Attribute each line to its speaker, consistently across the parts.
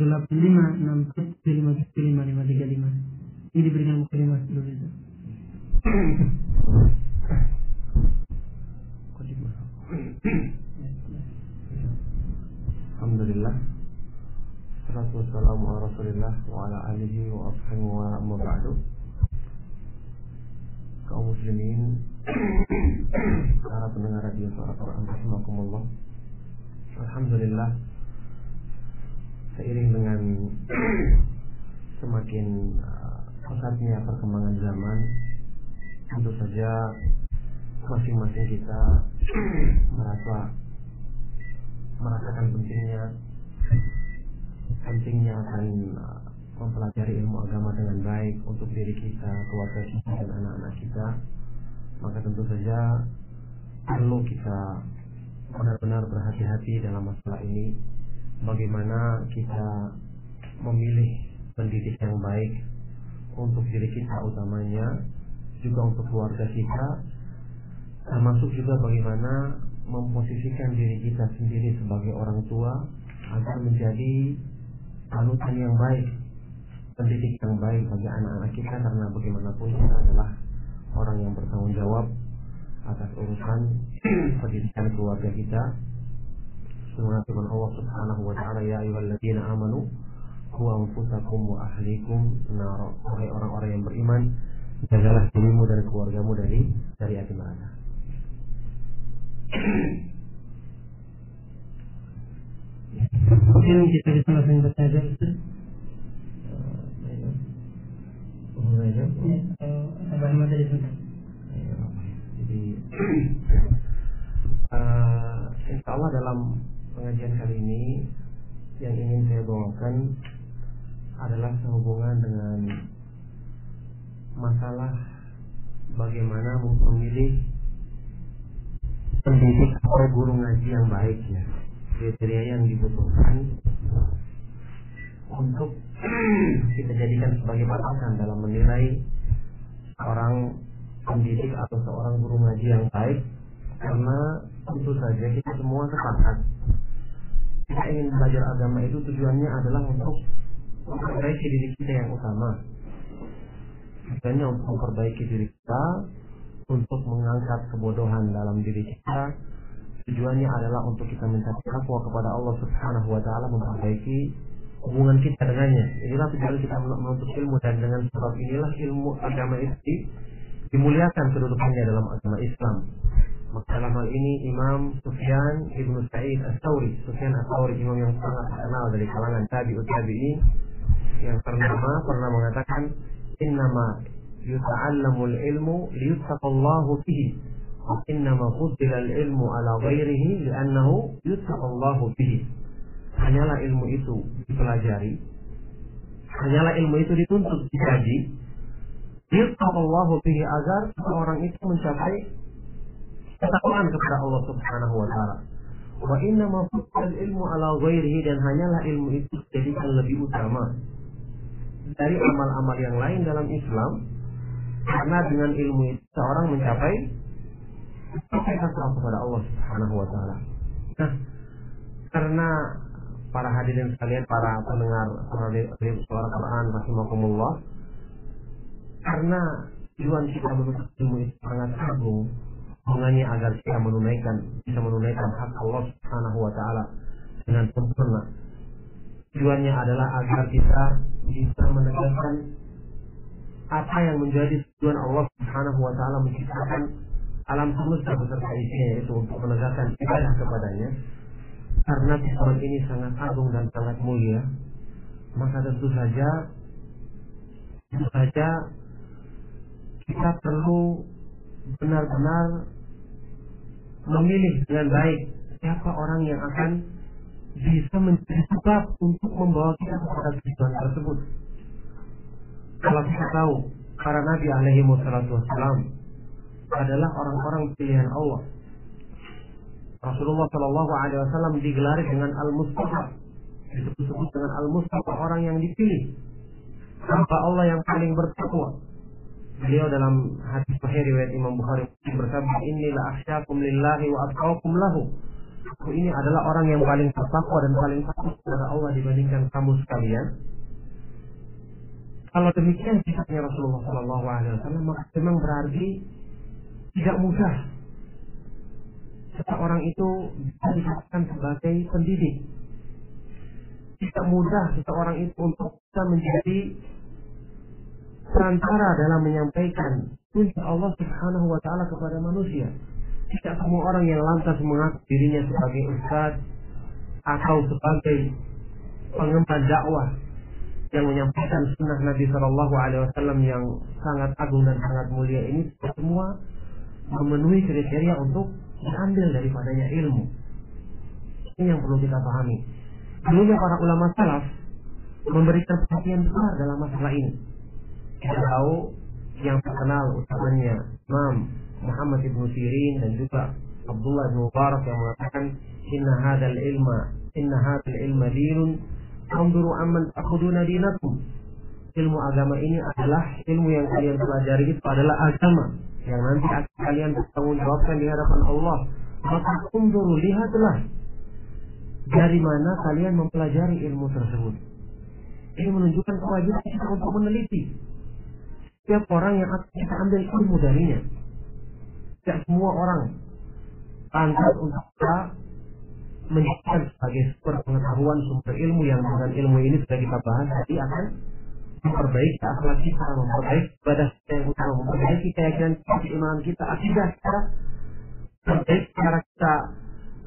Speaker 1: 85 67 55 535 ini diberikan mukadimah dulu itu.
Speaker 2: Alhamdulillah. Salatu wassalamu ala rasulillah Wa ala alihi wa ashabihi wa amma ba'du Kaum muslimin Para pendengar radio suara Quran Alhamdulillah Seiring dengan Semakin uh, Pesatnya perkembangan zaman Tentu saja Masing-masing kita Merasa merasakan pentingnya pentingnya akan uh, mempelajari ilmu agama dengan baik untuk diri kita, keluarga kita dan anak-anak kita, maka tentu saja perlu kita benar-benar berhati-hati dalam masalah ini. Bagaimana kita memilih pendidik yang baik untuk diri kita utamanya, juga untuk keluarga kita, termasuk juga bagaimana memposisikan diri kita sendiri sebagai orang tua agar menjadi panutan yang baik, pendidik yang baik bagi anak-anak kita karena bagaimanapun kita adalah orang yang bertanggung jawab atas urusan pendidikan keluarga kita. Semoga firman Allah Subhanahu wa taala ya ayyuhalladzina amanu qu anfusakum wa ahlikum nar. Wahai orang-orang yang beriman, jagalah dirimu dan keluargamu dari dari api neraka.
Speaker 1: Mungkin kita bisa langsung aja Ustaz. Ya, Abah Ahmad
Speaker 2: Jadi uh, Insya Allah dalam pengajian kali ini yang ingin saya bawakan adalah sehubungan dengan masalah bagaimana memilih pendidik atau guru ngaji yang baik ya. Kriteria yang dibutuhkan untuk kita jadikan sebagai patokan dalam menilai orang pendidik atau seorang guru ngaji yang baik karena tentu saja kita semua sepakat kita ingin belajar agama itu tujuannya adalah untuk memperbaiki diri kita yang utama tujuannya untuk memperbaiki diri kita untuk mengangkat kebodohan dalam diri kita tujuannya adalah untuk kita minta takwa kepada Allah Subhanahu wa taala memperbaiki hubungan kita dengannya. Inilah tujuan kita menuntut ilmu dan dengan sebab inilah ilmu agama itu dimuliakan kedudukannya dalam agama Islam. Dalam hal ini Imam Sufyan Ibnu Sa'id As-Sauri, Sufyan As-Sauri imam yang sangat terkenal dari kalangan tabi'ut tabi'in yang ternama pernah mengatakan innama yuta'allamul ilmu liyuttaqallahu fihi innama fuddila ilmu ala ghairihi li'annahu yuttaqallahu fihi. Hanyalah ilmu itu dipelajari hanyalah ilmu itu dituntut dikaji yuttaqallahu fihi agar seorang itu mencapai ketakwaan kepada Allah Subhanahu wa taala wa innama fuddila ilmu ala ghairihi dan hanyalah ilmu itu dijadikan lebih utama dari amal-amal yang lain dalam Islam karena dengan ilmu itu seorang mencapai takwa kepada Allah Subhanahu wa taala. Nah, karena para hadirin sekalian, para pendengar suara Quran rahimakumullah, karena tujuan kita menuntut ilmu itu sangat agung, hubungannya agar kita menunaikan bisa menunaikan hak Allah Subhanahu wa taala dengan sempurna. Tujuannya adalah agar kita bisa menegakkan apa yang menjadi tujuan Allah Subhanahu wa taala menciptakan alam semesta beserta isinya yaitu untuk menegakkan ibadah kepadanya karena tujuan ini sangat agung dan sangat mulia maka tentu saja tentu saja kita perlu benar-benar memilih dengan baik siapa orang yang akan bisa menjadi sebab untuk membawa kita kepada tujuan tersebut kalau kita tahu para nabi alaihi wassalam adalah orang-orang pilihan Allah. Rasulullah Shallallahu Alaihi Wasallam digelari dengan Al Mustafa, disebut-sebut dengan Al Mustafa orang yang dipilih, hamba Allah yang paling bertakwa. Beliau dalam hadis Sahih riwayat Imam Bukhari bersabda, "Inilah akhsyakum lillahi wa atqakum lahu." aku ini adalah orang yang paling bertakwa dan paling takut kepada Allah dibandingkan kamu sekalian. Kalau demikian sifatnya Rasulullah Shallallahu Alaihi Wasallam memang berarti tidak mudah seseorang itu bisa dikatakan sebagai pendidik. Tidak mudah seseorang itu untuk bisa menjadi perantara dalam menyampaikan kunci Allah Subhanahu wa taala kepada manusia. Tidak semua orang yang lantas mengaku dirinya sebagai ustaz atau sebagai pengemban dakwah yang menyampaikan sunnah Nabi Shallallahu Alaihi Wasallam yang sangat agung dan sangat mulia ini semua memenuhi kriteria untuk diambil daripadanya ilmu. Ini yang perlu kita pahami. Dulunya para ulama salaf memberikan perhatian besar dalam masalah ini. Kita tahu yang terkenal utamanya Imam Muhammad ibnu Sirin dan juga Abdullah bin Mubarak yang mengatakan inna hadal ilma inna hadal ilma dinun. Anzuru amman takhuduna dinakum. Ilmu agama ini adalah ilmu yang kalian pelajari itu adalah agama. Yang nanti akan kalian bertanggung jawabkan di hadapan Allah. Maka unzuru lihatlah dari mana kalian mempelajari ilmu tersebut. Ini menunjukkan kewajiban kita untuk meneliti setiap orang yang kita ambil ilmu darinya. Tidak semua orang pantas untuk kita menjadikan sebagai sumber pengetahuan sumber ilmu yang dengan ilmu ini sudah kita bahas tadi akan memperbaiki akhlak kita, memperbaiki ibadah kita yang utama, memperbaiki keyakinan kita, iman kita, akidah kita, memperbaiki cara kita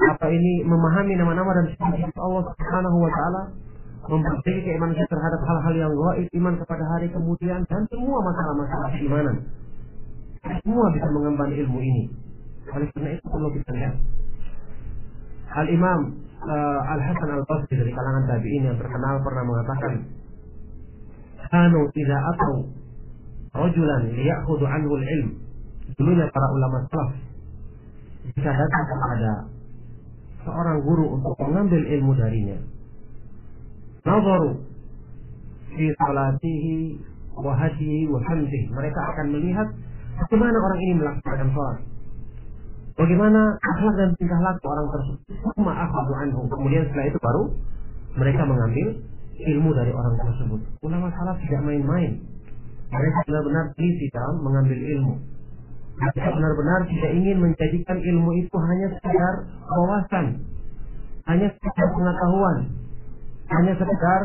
Speaker 2: apa ini memahami nama-nama dan sifat Allah Subhanahu wa taala, memperbaiki keimanan kita terhadap hal-hal yang gaib, iman kepada hari kemudian dan semua masalah-masalah keimanan. Semua bisa mengemban ilmu ini. Oleh karena itu perlu kita lihat. Al Imam uh, Al Hasan Al Basri dari kalangan tabi'in yang terkenal pernah mengatakan kanu tidak atau rajulan liya'khudhu anhu ilm dulunya para ulama salaf jika datang kepada seorang guru untuk mengambil ilmu darinya nazaru fi salatihi wa hadihi wa hamdihi mereka akan melihat bagaimana orang ini melaksanakan salat bagaimana akhlak dan tingkah laku orang tersebut sama akhadu anhu kemudian setelah itu baru mereka mengambil ilmu dari orang tersebut. Ulama salaf tidak main-main. Mereka benar-benar teliti dalam mengambil ilmu. Mereka benar-benar tidak ingin menjadikan ilmu itu hanya sekedar wawasan, hanya sekedar pengetahuan, hanya sekedar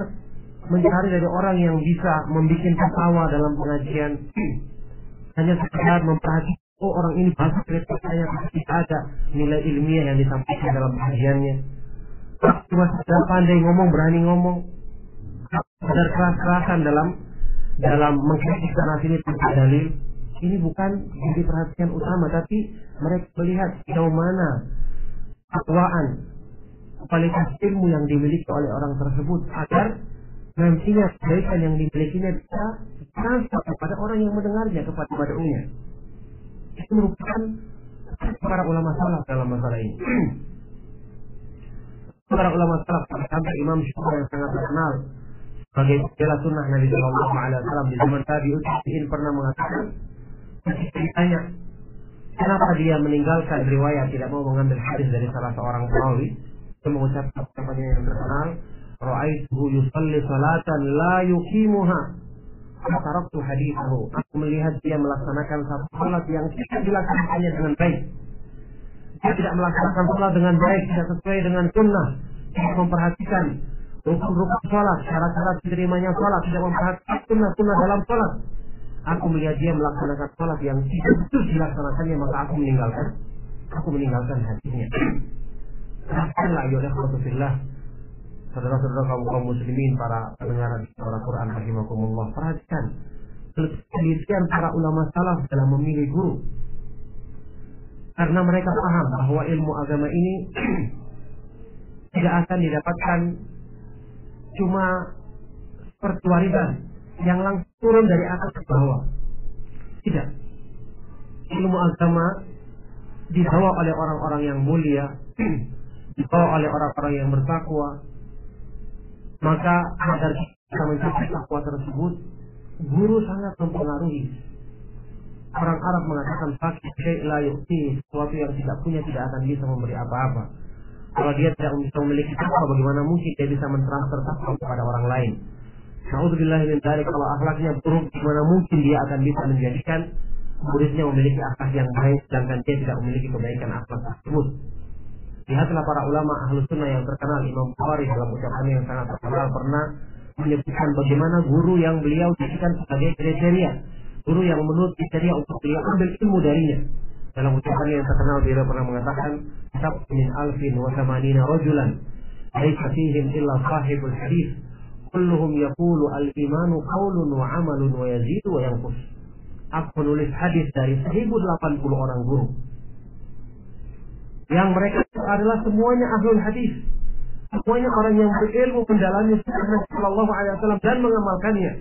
Speaker 2: mencari dari orang yang bisa membuat ketawa dalam pengajian, hanya sekedar memperhatikan oh orang ini bahasa cerita saya tidak ada nilai ilmiah yang disampaikan dalam pengajiannya. Cuma sekedar pandai ngomong, berani ngomong, sadar keras-kerasan dalam dalam mengkritik sana sini tanpa dalil. Ini bukan jadi perhatian utama tapi mereka melihat sejauh mana akwaan kualitas ilmu yang dimiliki oleh orang tersebut agar nantinya kebaikan yang dimilikinya bisa transfer kepada orang yang mendengarnya kepada pada umumnya itu merupakan para ulama salaf dalam masalah ini. Para ulama salaf sampai Imam Syafi'i yang sangat terkenal sebagai bela sunnah Nabi Shallallahu Alaihi Wasallam di zaman tabi'ut pernah mengatakan ditanya kenapa dia meninggalkan riwayat tidak mau mengambil hadis dari salah seorang perawi mengucapkan ucapannya yang terkenal Ra'aituhu yusalli salatan la yuqimuha Taraktu hadithahu Aku melihat dia melaksanakan satu salat yang tidak dilaksanakannya dengan baik Dia tidak melaksanakan salat dengan baik Tidak sesuai dengan sunnah Tidak memperhatikan rukun-rukun sholat, syarat-syarat diterimanya sholat, tidak memperhatikan sunnah-sunnah dalam sholat. Aku melihat dia melaksanakan sholat yang tidak betul dilaksanakannya, maka aku meninggalkan. Aku meninggalkan hatinya. Perhatikanlah ya Allah Saudara-saudara kaum kaum muslimin, para pendengar di suara Quran rahimakumullah, perhatikan penelitian para ulama salaf dalam memilih guru. Karena mereka paham bahwa ilmu agama ini tidak akan didapatkan cuma pertuarisan yang langsung turun dari atas ke bawah. Tidak. Ilmu agama dibawa oleh orang-orang yang mulia, dibawa oleh orang-orang yang bertakwa. Maka agar kita mencapai takwa tersebut, guru sangat mempengaruhi. Orang Arab mengatakan fakir la yukti, sesuatu yang tidak punya tidak akan bisa memberi apa-apa. Kalau dia tidak bisa memiliki takwa, bagaimana mungkin dia bisa mentransfer takwa kepada orang lain? Naudzubillah dzalik kalau akhlaknya buruk, bagaimana mungkin dia akan bisa menjadikan muridnya memiliki akhlak yang baik sedangkan dia tidak memiliki kebaikan akhlak tersebut. Lihatlah para ulama ahlu sunnah yang terkenal Imam Bukhari dalam ucapannya yang sangat terkenal pernah menyebutkan bagaimana guru yang beliau jadikan sebagai kriteria. Guru yang menurut kriteria untuk beliau ambil ilmu darinya. Dalam ucapannya yang terkenal beliau pernah mengatakan sab min alfin wa samanina rajulan laisa fihim illa sahibul hadis kulluhum yaqulu al imanu qaulun wa amalun wa yazidu wa yanqus aku menulis hadis dari 1080 orang guru yang mereka adalah semuanya ahlul hadis. Semuanya orang yang berilmu mendalami sunnah Sallallahu Alaihi Wasallam dan mengamalkannya.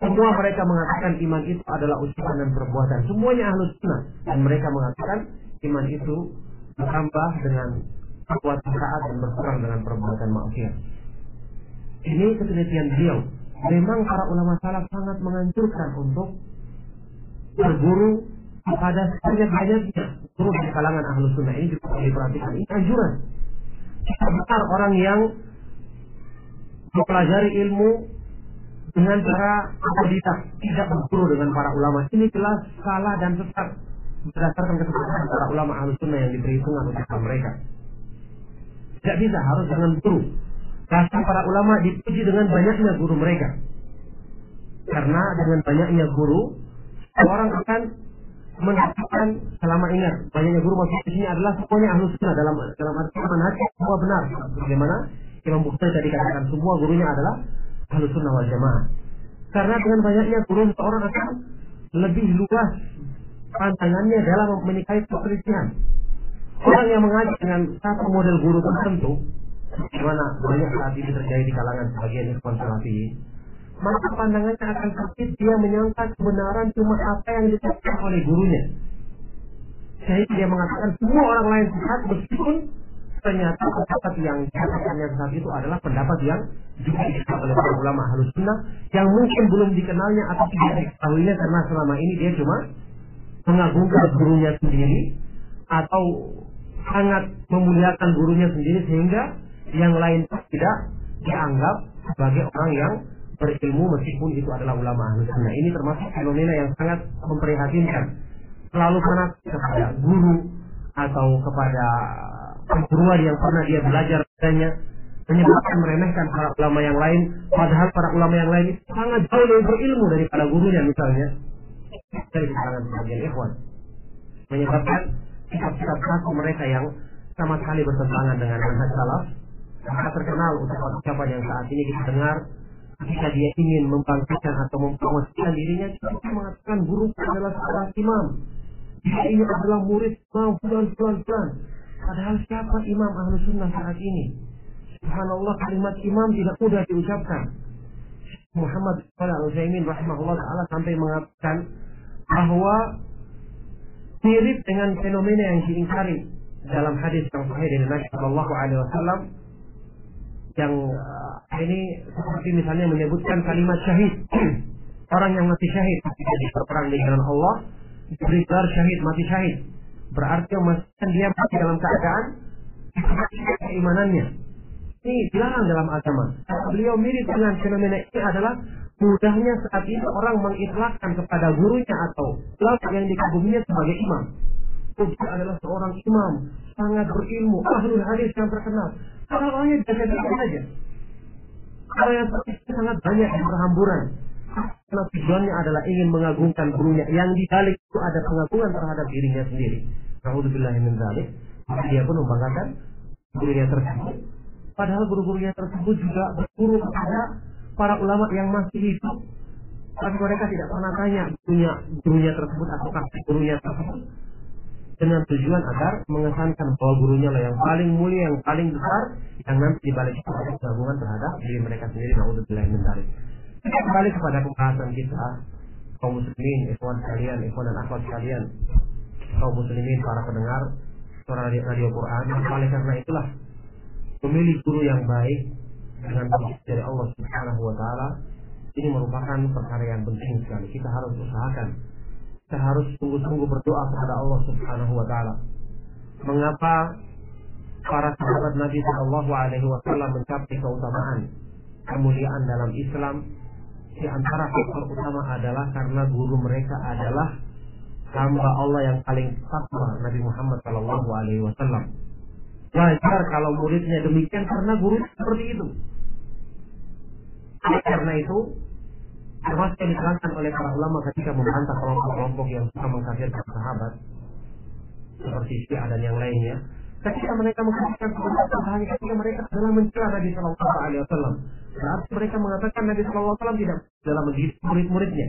Speaker 2: Semua mereka mengatakan iman itu adalah ucapan dan perbuatan. Semuanya ahlus sunnah. Dan mereka mengatakan iman itu bertambah dengan perbuatan taat dan berkurang dengan perbuatan maksiat. Ini ketelitian beliau. Memang para ulama salaf sangat menganjurkan untuk berguru kepada sebanyak-banyaknya guru di kalangan ahlu sunnah ini juga perlu diperhatikan ini anjuran. Besar orang yang mempelajari ilmu dengan cara otodidak tidak berguru dengan para ulama. Ini jelas salah dan sesat berdasarkan kesesatan para ulama ahlu sunnah yang diperhitungkan untuk mereka. Tidak bisa harus dengan guru. Bahkan para ulama dipuji dengan banyaknya guru mereka. Karena dengan banyaknya guru, orang akan mendapatkan selama ingat banyaknya guru maksud di sini adalah semuanya ahlu sunnah dalam dalam arti manhaj semua benar. Bagaimana? Imam Bukhari tadi katakan semua gurunya adalah ahlu sunnah wal jamaah. Karena dengan banyaknya guru seorang akan lebih luas pandangannya dalam menikahi penelitian orang yang mengaji dengan satu model guru tertentu Bagaimana? Banyak saat ini terjadi di kalangan sebagian salafi maka pandangannya akan sakit dia menyangka kebenaran cuma apa yang dikatakan oleh gurunya. Sehingga dia mengatakan semua orang lain sesat meskipun ternyata pendapat yang dikatakan yang saat itu adalah pendapat yang juga dikatakan oleh para ulama halus sunnah yang mungkin belum dikenalnya atau tidak diketahuinya karena selama ini dia cuma mengagungkan gurunya sendiri atau sangat memuliakan gurunya sendiri sehingga yang lain tidak dianggap sebagai orang yang berilmu meskipun itu adalah ulama sunnah. Ini termasuk fenomena yang sangat memprihatinkan. Selalu fanatik kepada guru atau kepada perguruan yang pernah dia belajar padanya menyebabkan meremehkan para ulama yang lain padahal para ulama yang lain sangat jauh lebih berilmu daripada gurunya misalnya dari kalangan sebagian ikhwan menyebabkan sikap-sikap kaku mereka yang sama sekali bertentangan dengan manhaj salaf maka terkenal ucapan-ucapan yang saat ini kita dengar ketika dia ingin membangkitkan atau mempromosikan dirinya dia mengatakan guru adalah seorang imam. Dia ini adalah murid imam fulan fulan fulan. Padahal siapa imam ahlu sunnah saat ini? Subhanallah kalimat imam tidak mudah diucapkan. Muhammad al Utsaimin rahimahullah taala sampai mengatakan bahwa mirip dengan fenomena yang diingkari dalam hadis yang sahih dari Nabi Shallallahu Alaihi Wasallam yang uh, ini seperti misalnya menyebutkan kalimat syahid. Orang yang mati syahid ketika berperang di jalan Allah diberi gelar syahid mati syahid. Berarti memastikan dia mati dalam keadaan keimanannya. Ini dilarang dalam agama. Beliau mirip dengan fenomena ini adalah mudahnya saat ini orang mengitlakkan kepada gurunya atau ulama yang dikaguminya sebagai imam. Dia adalah seorang imam sangat berilmu ahlul hadis yang terkenal kalau orangnya biasa-biasa saja. Kalau yang seperti sangat banyak yang berhamburan. Karena tujuannya adalah ingin mengagungkan gurunya. Yang di balik itu ada pengagungan terhadap dirinya sendiri. Alhamdulillah min dzalik. Dia pun membanggakan gurunya tersebut. Padahal guru-gurunya tersebut juga berguru kepada para ulama yang masih hidup. Tapi mereka tidak pernah tanya gurunya, gurunya tersebut atau kakek gurunya tersebut dengan tujuan agar mengesankan bahwa gurunya lah yang paling mulia, yang paling besar, yang nanti dibalik gabungan terhadap diri mereka sendiri. Naudzubillah min. Kita kembali kepada pembahasan kita kaum muslimin, ikhwan sekalian, ikhwan dan akhwat sekalian, kaum muslimin, para pendengar suara radio, radio Quran. Oleh karena itulah memilih guru yang baik dengan dari Allah Subhanahu wa taala ini merupakan perkara yang penting sekali. Kita harus usahakan kita harus sungguh-sungguh berdoa kepada Allah Subhanahu wa taala. Mengapa para sahabat Nabi Shallallahu Alaihi Wasallam mencapai keutamaan kemuliaan dalam Islam di antara faktor utama adalah karena guru mereka adalah hamba Allah yang paling takwa Nabi Muhammad Shallallahu Alaihi Wasallam. Wajar kalau muridnya demikian karena guru seperti itu. Karena itu, termasuk yang diterangkan oleh para ulama ketika membantah kelompok-kelompok yang suka mengkafirkan sahabat, seperti Syiah dan yang lainnya, ketika mereka mengatakan sebuah hanya ketika mereka adalah mencela Nabi Shallallahu Alaihi Wasallam. Berarti mereka mengatakan Nabi Shallallahu Alaihi Wasallam tidak dalam murid-muridnya.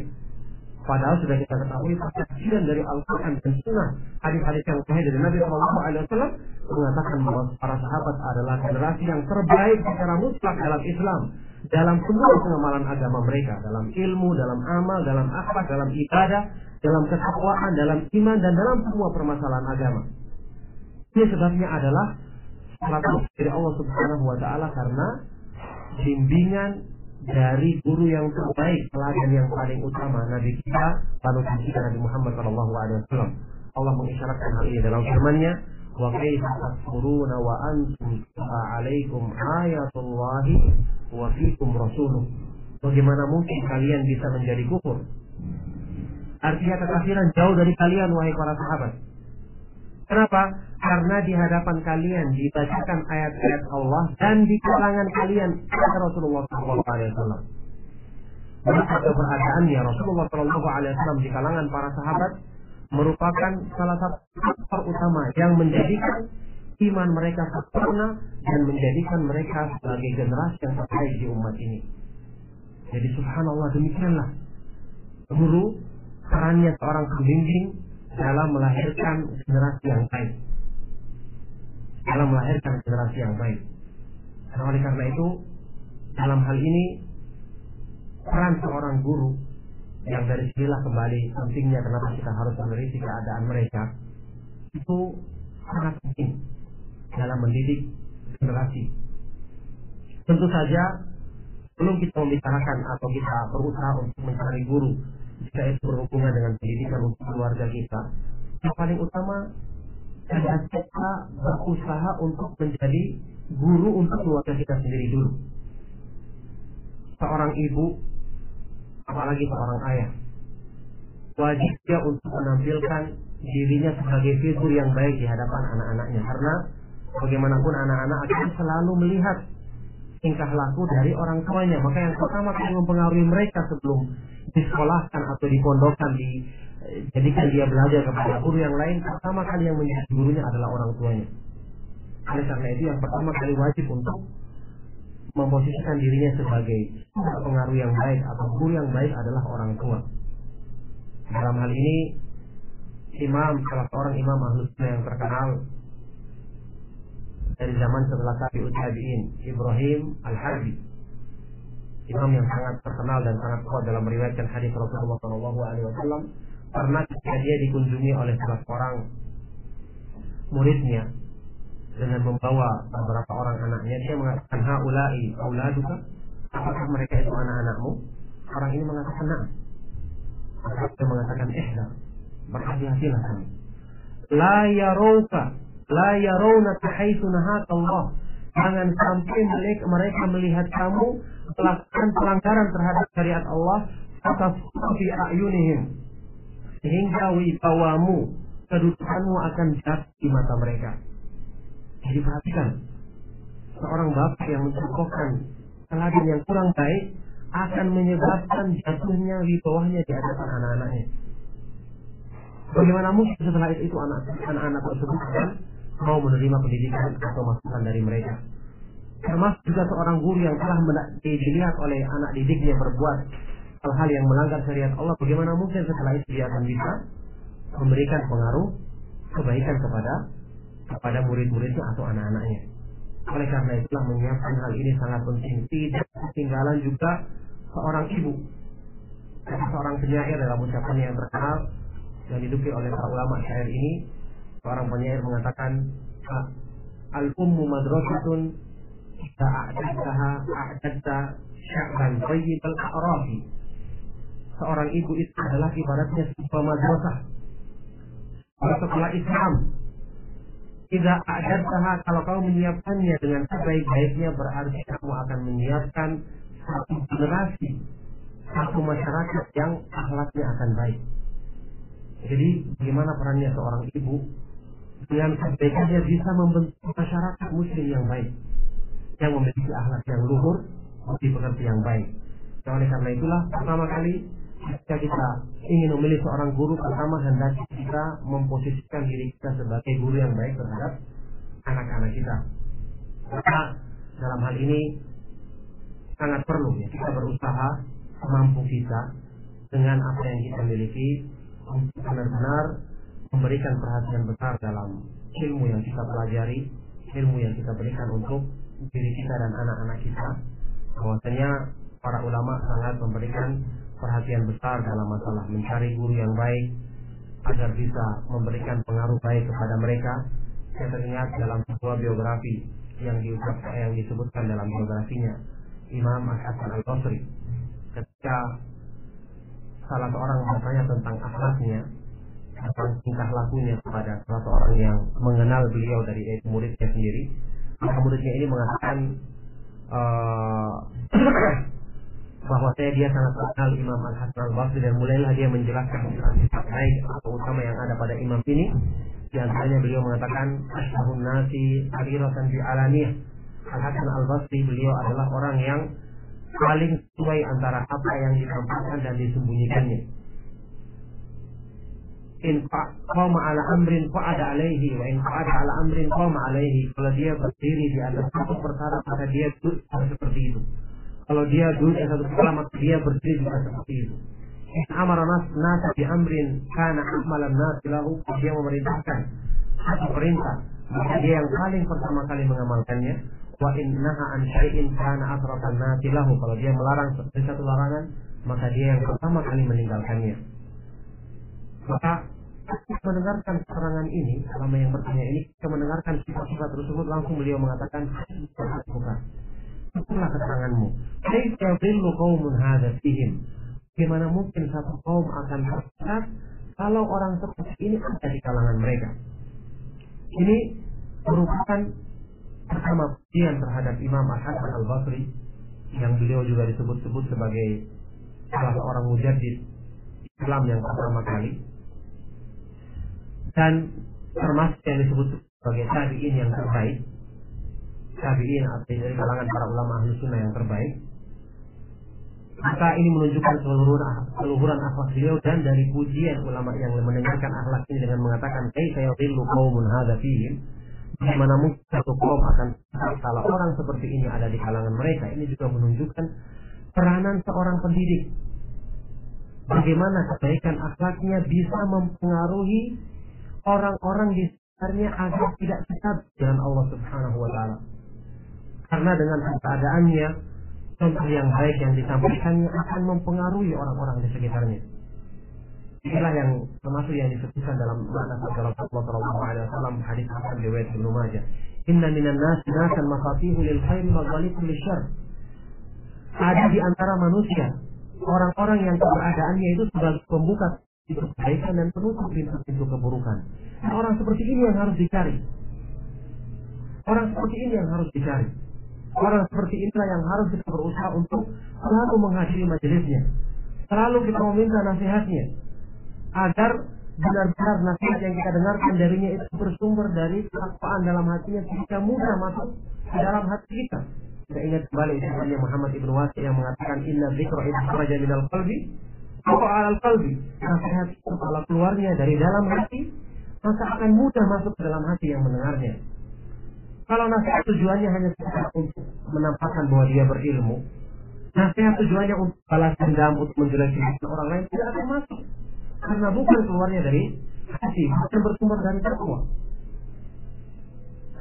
Speaker 2: Padahal sudah kita ketahui tafsiran dari Al-Quran dan Sunnah hadis-hadis yang sahih dari Nabi Shallallahu Alaihi Wasallam mengatakan bahwa para sahabat adalah generasi yang terbaik secara mutlak dalam Islam dalam semua pengamalan agama mereka dalam ilmu, dalam amal, dalam akhlak, dalam ibadah, dalam ketakwaan, dalam iman dan dalam semua permasalahan agama. Ini sebabnya adalah salah dari Allah Subhanahu wa taala karena bimbingan dari guru yang terbaik, teladan yang paling utama Nabi kita, panutan kita Nabi Muhammad Shallallahu Alaihi Wasallam. Allah mengisyaratkan hal ini dalam firman-Nya, wa kaifa takfuruna wa antum alaikum ayatullahi wa fikum rasuluh. Bagaimana mungkin kalian bisa menjadi kufur? Artinya kekafiran jauh dari kalian wahai para sahabat. Kenapa? Karena di hadapan kalian dibacakan ayat-ayat Allah dan di kalangan kalian ada Rasulullah SAW. Maka keberadaannya Rasulullah SAW di kalangan para sahabat merupakan salah satu faktor utama yang menjadikan iman mereka sempurna dan menjadikan mereka sebagai generasi yang terbaik di umat ini. Jadi subhanallah demikianlah guru perannya seorang pembimbing dalam melahirkan generasi yang baik. Dalam melahirkan generasi yang baik. Nah, oleh karena itu, dalam hal ini peran seorang guru yang dari sinilah kembali pentingnya kenapa kita harus meneliti keadaan mereka itu sangat penting dalam mendidik generasi. Tentu saja belum kita membicarakan atau kita berusaha untuk mencari guru jika itu berhubungan dengan pendidikan untuk keluarga kita. Yang paling utama adalah kita berusaha untuk menjadi guru untuk keluarga kita sendiri dulu. Seorang ibu, apalagi seorang ayah, wajib dia untuk menampilkan dirinya sebagai figur yang baik di hadapan anak-anaknya karena bagaimanapun anak-anak akan selalu melihat tingkah laku dari orang tuanya. Maka yang pertama kali mempengaruhi mereka sebelum disekolahkan atau dipondokkan di jadikan dia belajar kepada guru yang lain, pertama kali yang menjadi gurunya adalah orang tuanya. Oleh karena itu yang pertama kali wajib untuk memposisikan dirinya sebagai pengaruh yang baik atau guru yang baik adalah orang tua. Dalam hal ini imam salah seorang imam ahlus yang terkenal dari zaman setelah tabi'ut tabi'in Ibrahim Al-Harbi. Imam yang sangat terkenal dan sangat kuat dalam meriwayatkan hadis Rasulullah Shallallahu Alaihi Wasallam. Pernah ketika dia dikunjungi oleh salah seorang muridnya dengan membawa beberapa orang anaknya. Dia mengatakan haulai auladuka? Apakah mereka itu anak-anakmu? Orang ini mengatakan nah. Maka dia mengatakan eh berhati-hatilah kamu la yarouka la yarawna haitsu Allah jangan sampai mereka, melihat kamu melakukan pelanggaran terhadap syariat Allah atas fi ayunihim. Sehingga wibawamu kedudukanmu akan jatuh di mata mereka. Jadi perhatikan seorang bapak yang mencontohkan teladan yang kurang baik akan menyebabkan jatuhnya di bawahnya di hadapan anak-anaknya. Bagaimana mungkin setelah itu, anak-anak tersebut akan mau menerima pendidikan atau masukan dari mereka. Termasuk juga seorang guru yang telah dilihat oleh anak didiknya berbuat hal-hal yang melanggar syariat Allah, bagaimana mungkin setelah itu dia akan bisa memberikan pengaruh kebaikan kepada kepada murid-muridnya atau anak-anaknya. Oleh karena itulah menyiapkan hal ini sangat penting. Tidak ketinggalan juga seorang ibu, seorang penyair dalam ucapannya yang terkenal yang didukung oleh para ulama syair ini Seorang penyair mengatakan Al-ummu madrasatun Ika a'dadaha a'dadda sya'ban tayyib al-a'rafi Seorang ibu itu adalah ibaratnya sebuah madrasah. Setelah Islam. Tidak ada saha kalau kau menyiapkannya dengan sebaik-baiknya berarti kamu akan menyiapkan satu generasi, satu masyarakat yang akhlaknya akan baik. Jadi bagaimana perannya seorang ibu dengan kebaikannya bisa membentuk masyarakat muslim yang baik, yang memiliki akhlak yang luhur, budi pekerti yang baik. Dan oleh karena itulah pertama kali jika kita ingin memilih seorang guru pertama hendaknya kita memposisikan diri kita sebagai guru yang baik terhadap anak-anak kita. Maka dalam hal ini sangat perlu ya kita berusaha mampu kita dengan apa yang kita miliki untuk benar-benar memberikan perhatian besar dalam ilmu yang kita pelajari, ilmu yang kita berikan untuk diri kita dan anak-anak kita. Bahwasanya para ulama sangat memberikan perhatian besar dalam masalah mencari guru yang baik agar bisa memberikan pengaruh baik kepada mereka. Saya teringat dalam sebuah biografi yang diucapkan yang disebutkan dalam biografinya Imam Al-Hasan Al-Basri ketika salah seorang bertanya tentang akhlaknya tentang tingkah lakunya kepada salah seorang yang mengenal beliau dari muridnya sendiri maka muridnya ini mengatakan uh, bahwa saya dia sangat kenal Imam Al Hasan Al Basri dan mulailah dia menjelaskan sifat baik atau utama yang ada pada imam ini. Di antaranya beliau mengatakan ashabun nasi akhiratan di alaniyah. Al Hasan Al Basri beliau adalah orang yang paling sesuai antara apa yang ditampakkan dan disembunyikannya. In qama ala amrin ada alaihi wa in ada ala amrin qama alaihi. Kalau dia berdiri di atas satu perkara maka dia seperti itu kalau dia duduk di satu sekolah maka dia berdiri juga seperti itu. Amar nas nas di amrin karena amalan nas lahu dia memerintahkan satu perintah maka dia yang paling pertama kali mengamalkannya wa innaha an syai'in kana asrafan nas lahu kalau dia melarang dari satu larangan maka dia yang pertama kali meninggalkannya maka mendengarkan keterangan ini selama yang bertanya ini kita mendengarkan sifat-sifat tersebut langsung beliau mengatakan bukan Itulah keteranganmu. Bagaimana mungkin satu kaum akan tersesat kalau orang seperti ini ada di kalangan mereka? Ini merupakan pertama pujian terhadap Imam Al-Hasan Al-Basri yang beliau juga disebut-sebut sebagai salah seorang mujadid Islam yang pertama kali dan termasuk yang disebut sebagai tabi'in yang terbaik. Tabi'in atau dari kalangan para ulama ahli sunnah yang terbaik. Maka ini menunjukkan keluhuran keluhuran akhlak beliau dan dari pujian ulama yang mendengarkan akhlak ini dengan mengatakan kaifa yadhillu qaumun hadza fihim? Bagaimana mungkin satu kaum akan kalau orang seperti ini ada di kalangan mereka? Ini juga menunjukkan peranan seorang pendidik. Bagaimana kebaikan akhlaknya bisa mempengaruhi orang-orang di sekitarnya agar tidak sesat dengan Allah Subhanahu wa taala karena dengan keadaannya contoh yang baik yang disampaikannya akan mempengaruhi orang-orang di sekitarnya. Inilah yang termasuk yang disebutkan dalam makna sabda Rasulullah Shallallahu Alaihi Wasallam hadis Hasan riwayat Ibnu Majah. Inna minan nas nasan mafatihu lil khairi wa lisyarr. Ada di antara manusia orang-orang yang keberadaannya itu sebagai pembuka kebaikan dan penutup pintu-pintu keburukan. Nah, orang seperti ini yang harus dicari. Orang seperti ini yang harus dicari. Orang seperti inilah yang harus kita berusaha untuk selalu menghadiri majelisnya. Selalu kita meminta nasihatnya. Agar benar-benar nasihat yang kita dengarkan darinya itu bersumber dari ketakwaan dalam hatinya sehingga mudah masuk ke dalam hati kita. Kita ingat kembali ucapannya Muhammad Ibn Wasi yang mengatakan Inna dzikra itu kharaja minal qalbi apa alal qalbi. Nasihat kalau keluarnya dari dalam hati maka akan mudah masuk ke dalam hati yang mendengarnya. Kalau nasihat tujuannya hanya untuk menampakkan bahwa dia berilmu, nasihat tujuannya untuk balas dendam, untuk menjelek orang lain tidak akan masuk. Karena bukan keluarnya dari hati, bukan bersumber dari takwa.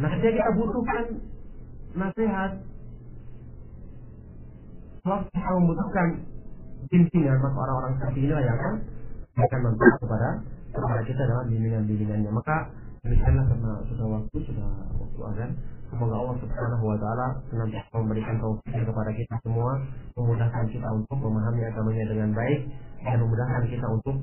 Speaker 2: Nah, ketika kita butuhkan nasihat, kita membutuhkan bimbingan, maka orang-orang seperti inilah yang akan akan membantu kepada kepada kita dalam bimbingan-bimbingannya. Maka demikianlah karena sudah waktu sudah waktu azan semoga Allah subhanahu wa taala senantiasa memberikan taufik kepada kita semua memudahkan kita untuk memahami agamanya dengan baik dan memudahkan kita untuk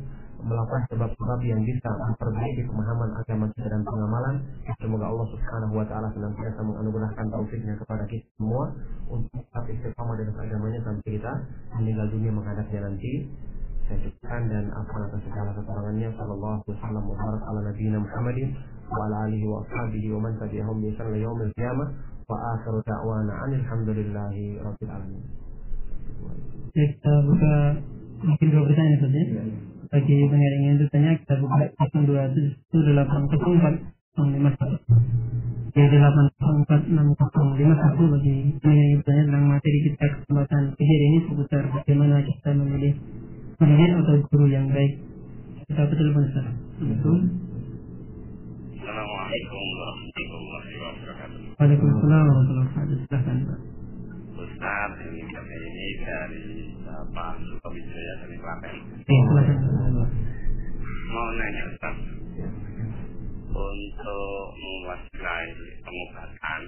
Speaker 2: melakukan sebab-sebab yang bisa memperbaiki pemahaman agama kita dan pengamalan. Semoga Allah Subhanahu wa taala senantiasa menganugerahkan taufiknya kepada kita semua untuk tetap istiqamah dalam agamanya sampai kita meninggal dunia menghadapnya nanti. Saya cukupkan dan afwan atas segala kekurangannya. Sallallahu alaihi wasallam ala nabiyina Muhammadin tabi'ahum bi ihsan ila yaumil qiyamah. Wa akhiru da'wana anil hamdulillahi rabbil alamin.
Speaker 1: Ya, kita buka mungkin dua pertanyaan saja. Bagi pendengar yang ingin bertanya, kita buka 0217 Ya, 8046051 bagi pendengar yang bertanya tentang materi kita kesempatan kejadian ini seputar bagaimana kita memilih pendidik atau guru yang baik. Kita betul Ustaz. Betul.
Speaker 3: Assalamualaikum warahmatullahi wabarakatuh.
Speaker 1: Waalaikumsalam warahmatullahi wabarakatuh. Silahkan Pak.
Speaker 3: Ustaz, ini kami ini dari Bapak Sukawijaya dari Klaten.
Speaker 1: Ya, silahkan.
Speaker 3: Mau nanya Ustaz, untuk mewaspadai pengobatan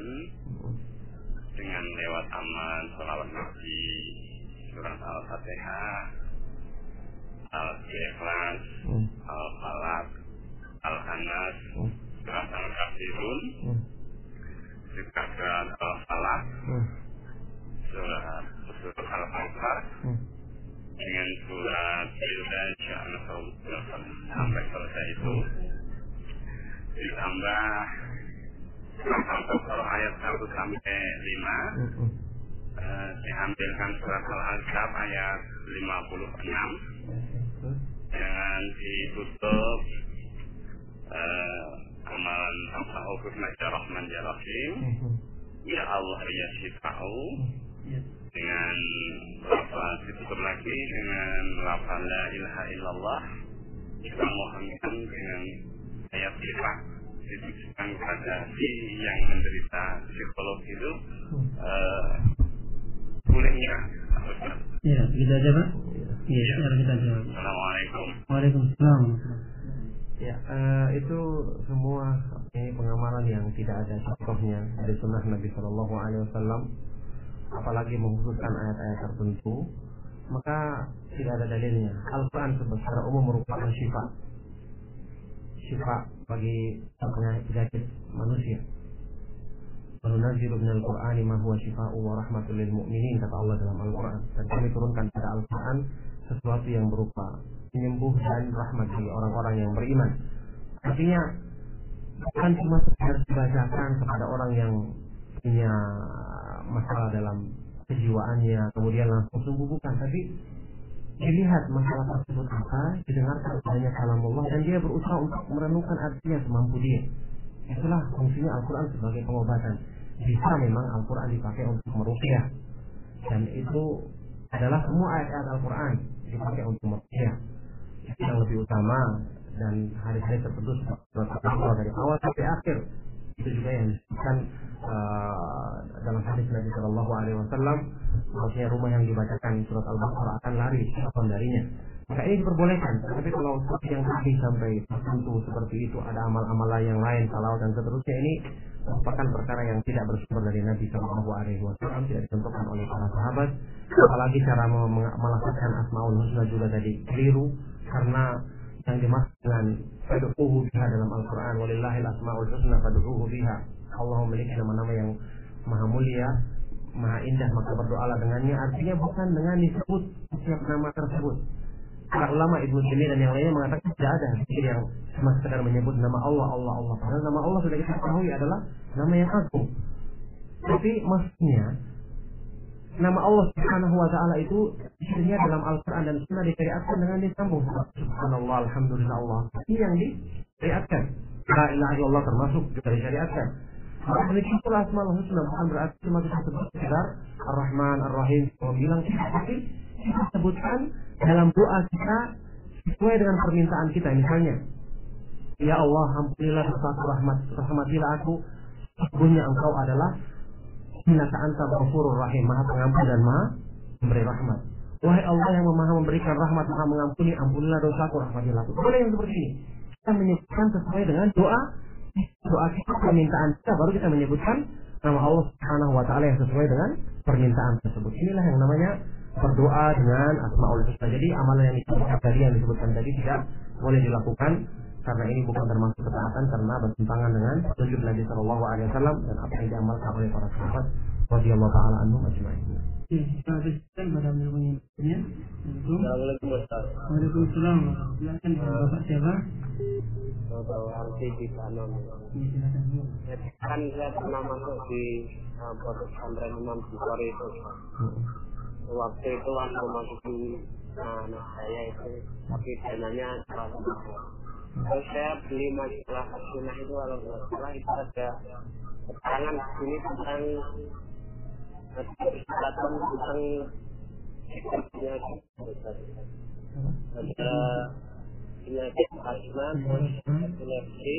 Speaker 3: dengan lewat aman selawat Nabi, surat Al-Fatihah, Al-Ikhlas,
Speaker 2: Hmm.
Speaker 3: Al-Falak, Al-Anas,
Speaker 2: Hmm.
Speaker 3: Surat Al-Kafirun,
Speaker 2: Hmm.
Speaker 3: Al-Falak,
Speaker 2: Hmm.
Speaker 3: surat surat
Speaker 2: Hmm.
Speaker 3: dengan surat Al sampai selesai itu ditambah kalau ayat 1 sampai 5
Speaker 2: Hmm. Hmm.
Speaker 3: eh, diambilkan surat Al-Ahzab ayat 56
Speaker 2: Terus?
Speaker 3: dengan ditutup eh, amalan Ta'awuf Majah Rahman Ya Rahim
Speaker 2: Hmm.
Speaker 3: Ya Allah Ya Syifa'u
Speaker 1: Ya.
Speaker 3: dengan lafaz ditutup lagi dengan lafaz la ilaha illallah kita mohonkan dengan ayat sifat ditujukan kepada si yang menderita psikolog itu eh, bolehnya.
Speaker 1: Ya, aja Pak. Iya, sekarang kita jawab.
Speaker 3: Assalamualaikum
Speaker 1: Waalaikumsalam
Speaker 2: Ya, eh, itu semua ini pengamalan yang tidak ada contohnya dari sunnah Nabi Shallallahu Alaihi Wasallam, apalagi mengkhususkan ayat-ayat tertentu, maka tidak ada dalilnya. Al-Quran secara umum merupakan syifa, syifa bagi penyakit manusia. Menunazzilu minal Qur'ani ma huwa syifa'u wa rahmatul lil mu'minin kata Allah dalam Al-Qur'an. Dan kami turunkan pada Al-Qur'an sesuatu yang berupa penyembuh dan rahmat bagi orang-orang yang beriman. Artinya bukan cuma sekedar dibacakan kepada orang yang punya masalah dalam kejiwaannya kemudian langsung sembuh bukan. Tapi dilihat masalah tersebut apa didengarkan banyak kalam Allah dan dia berusaha untuk merenungkan artinya semampu dia. Itulah fungsinya Al-Quran sebagai pengobatan. Bisa memang Al-Quran dipakai untuk meruqyah. Dan itu adalah semua ayat-ayat Al-Quran dipakai untuk lebih utama dan hari-hari tertentu Al-Baqarah dari awal sampai akhir. Itu juga yang disebutkan uh, dalam hadis Nabi Shallallahu Alaihi Wasallam maksudnya rumah yang dibacakan surat Al-Baqarah akan lari siapa pun darinya. Maka ini diperbolehkan tapi kalau yang tadi sampai tertentu seperti itu ada amal-amal yang lain salawat dan seterusnya ini merupakan perkara yang tidak bersumber dari Nabi Shallallahu Alaihi Wasallam tidak ditentukan oleh para sahabat. Apalagi cara melakukan asmaul husna juga tadi keliru karena yang dimaksud dengan fadu'uhu biha dalam Al-Quran walillahil asma'ul husna fadu'uhu biha. Allah memiliki nama-nama yang maha mulia maha indah maka berdoalah dengannya. Artinya bukan dengan disebut setiap nama tersebut. Para ulama Ibnu Taimiyah dan yang lainnya mengatakan tidak ada zikir yang cuma sekedar menyebut nama Allah Allah Allah. Karena nama Allah sudah kita ketahui adalah nama yang agung. Tapi maksudnya nama Allah Subhanahu wa taala itu isinya dalam Al-Qur'an dan Sunnah disyariatkan dengan disambung subhanallah alhamdulillah Allah. Ini yang disyariatkan. La ilaha illallah termasuk juga disyariatkan. Maka memiliki pula asmaul husna bukan berarti cuma kita sebut sekedar Ar-Rahman, Ar-Rahim, bilang tapi kita sebutkan dalam doa kita sesuai dengan permintaan kita misalnya Ya Allah, ampunilah dosaku rahmat, rahmatilah aku. Sesungguhnya engkau adalah Innaka anta ghafurur rahim, maha pengampun dan maha memberi rahmat. Wahai Allah yang maha memberikan rahmat, maha mengampuni, ampunilah dosaku, rahmatilah. Boleh yang seperti ini. Kita menyebutkan sesuai dengan doa doa kita, permintaan kita, baru kita menyebutkan nama Allah Subhanahu wa taala yang sesuai dengan permintaan tersebut. Inilah yang namanya berdoa dengan asmaul husna. Jadi amalan yang disebutkan tadi yang disebutkan tadi tidak boleh dilakukan karena ini bukan termasuk ketaatan karena bertentangan dengan tunjuk Nabi Shallallahu Alaihi Wasallam dan apa yang diamalkan oleh para sahabat radhiyallahu taala anhum ajma'in.
Speaker 1: Ya, kita habiskan pada menurutnya.
Speaker 4: Assalamualaikum.
Speaker 1: Waalaikumsalam. Silakan Bapak siapa?
Speaker 4: Bapak Arti di
Speaker 1: silakan.
Speaker 4: Kan saya pernah masuk di uh, pondok pesantren Imam Bukhari itu. Waktu itu waktu masukin uh, anak saya itu, tapi dananya terlalu mahal. Terus saya beli majalah Sunnah itu kalau nggak salah itu ada keterangan di sini tentang persyaratan tentang penyakit ada penyakit asma terus epilepsi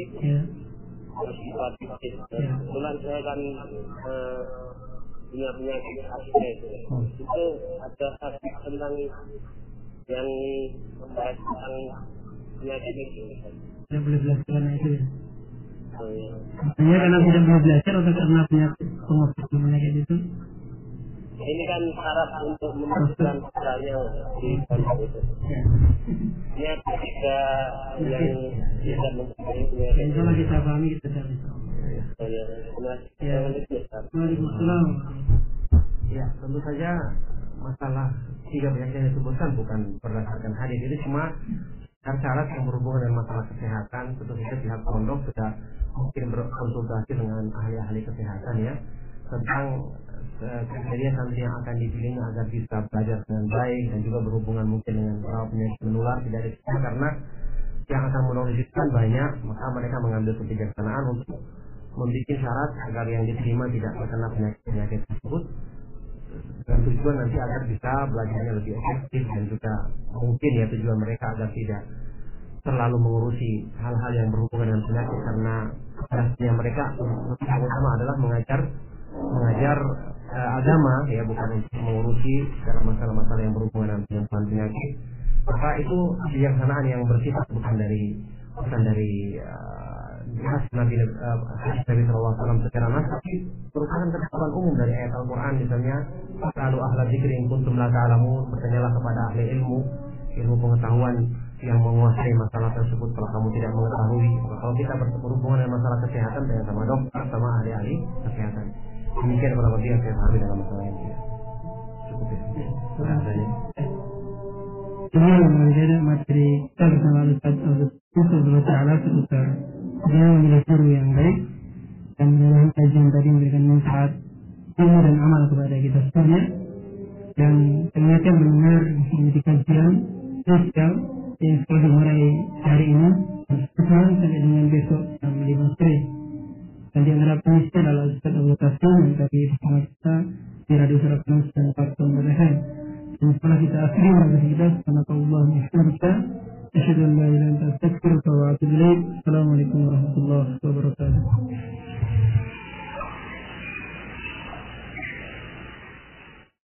Speaker 4: terus hepatitis kebetulan saya kan eh, punya penyakit asma itu. Itu ada tentang yang membahas tentang
Speaker 1: Tidak boleh belajar karena itu. ya.
Speaker 4: Oh, ya.
Speaker 1: Hanya karena tidak boleh belajar atau karena penyakit penyakit penyakit itu.
Speaker 4: ini kan syarat untuk memasukkan putranya di pondok itu
Speaker 1: Ya.
Speaker 4: Ini ketika yang tidak mempunyai
Speaker 1: Ya, Insya Allah kita pahami kita cari.
Speaker 4: Ya.
Speaker 1: Waalaikumsalam.
Speaker 2: Ya, tentu saja masalah tiga penyakit yang disebutkan bukan berdasarkan hadis itu cuma syarat yang berhubungan dengan masalah kesehatan tentu saja pihak pondok sudah mungkin berkonsultasi dengan ahli-ahli kesehatan ya tentang eh, kriteria santri yang akan dipilihnya agar bisa belajar dengan baik dan juga berhubungan mungkin dengan beberapa penyakit menular tidak ada karena yang akan menuliskan banyak maka mereka mengambil kebijaksanaan untuk membuat syarat agar yang diterima tidak terkena penyakit-penyakit tersebut dan tujuan nanti agar bisa belajarnya lebih efektif dan juga mungkin ya tujuan mereka agar tidak terlalu mengurusi hal-hal yang berhubungan dengan penyakit. Karena tugasnya mereka yang utama adalah mengajar mengajar eh, agama ya bukan untuk mengurusi segala masalah-masalah yang berhubungan dengan penyakit. Maka itu kebijaksanaan yang bersifat bukan dari bukan dari eh, khas Nabi uh, Nabi Shallallahu Alaihi Wasallam secara nas tapi merupakan ketetapan umum dari ayat Al-Quran misalnya lalu ahla zikri in kuntum la ta'lamun bertanyalah kepada ahli ilmu ilmu pengetahuan yang menguasai masalah tersebut kalau kamu tidak mengetahui kalau kita berhubungan dengan masalah kesehatan dengan sama dokter sama ahli-ahli kesehatan demikian beberapa dia saya pahami dalam masalah ini cukup ya Terima kasih.
Speaker 1: Materi kita bersama Ustaz Yusuf Ta'ala seputar dia memilih guru yang baik dan menyalahi kajian tadi memberikan manfaat ilmu dan amal kepada kita semuanya dan ternyata mendengar menjadi kajian sosial yang telah dimulai hari ini dan sampai dengan besok jam 5 sore dan di antara pengisi adalah Ustaz Abu Qasim yang tadi bersama kita di Radio Surakarta dan Parton BDH kita akhiri mari kita karena Allah kita أشهد أن لا إله إلا أنت أستغفرك وأتوب إليك. السلام عليكم ورحمة الله وبركاته.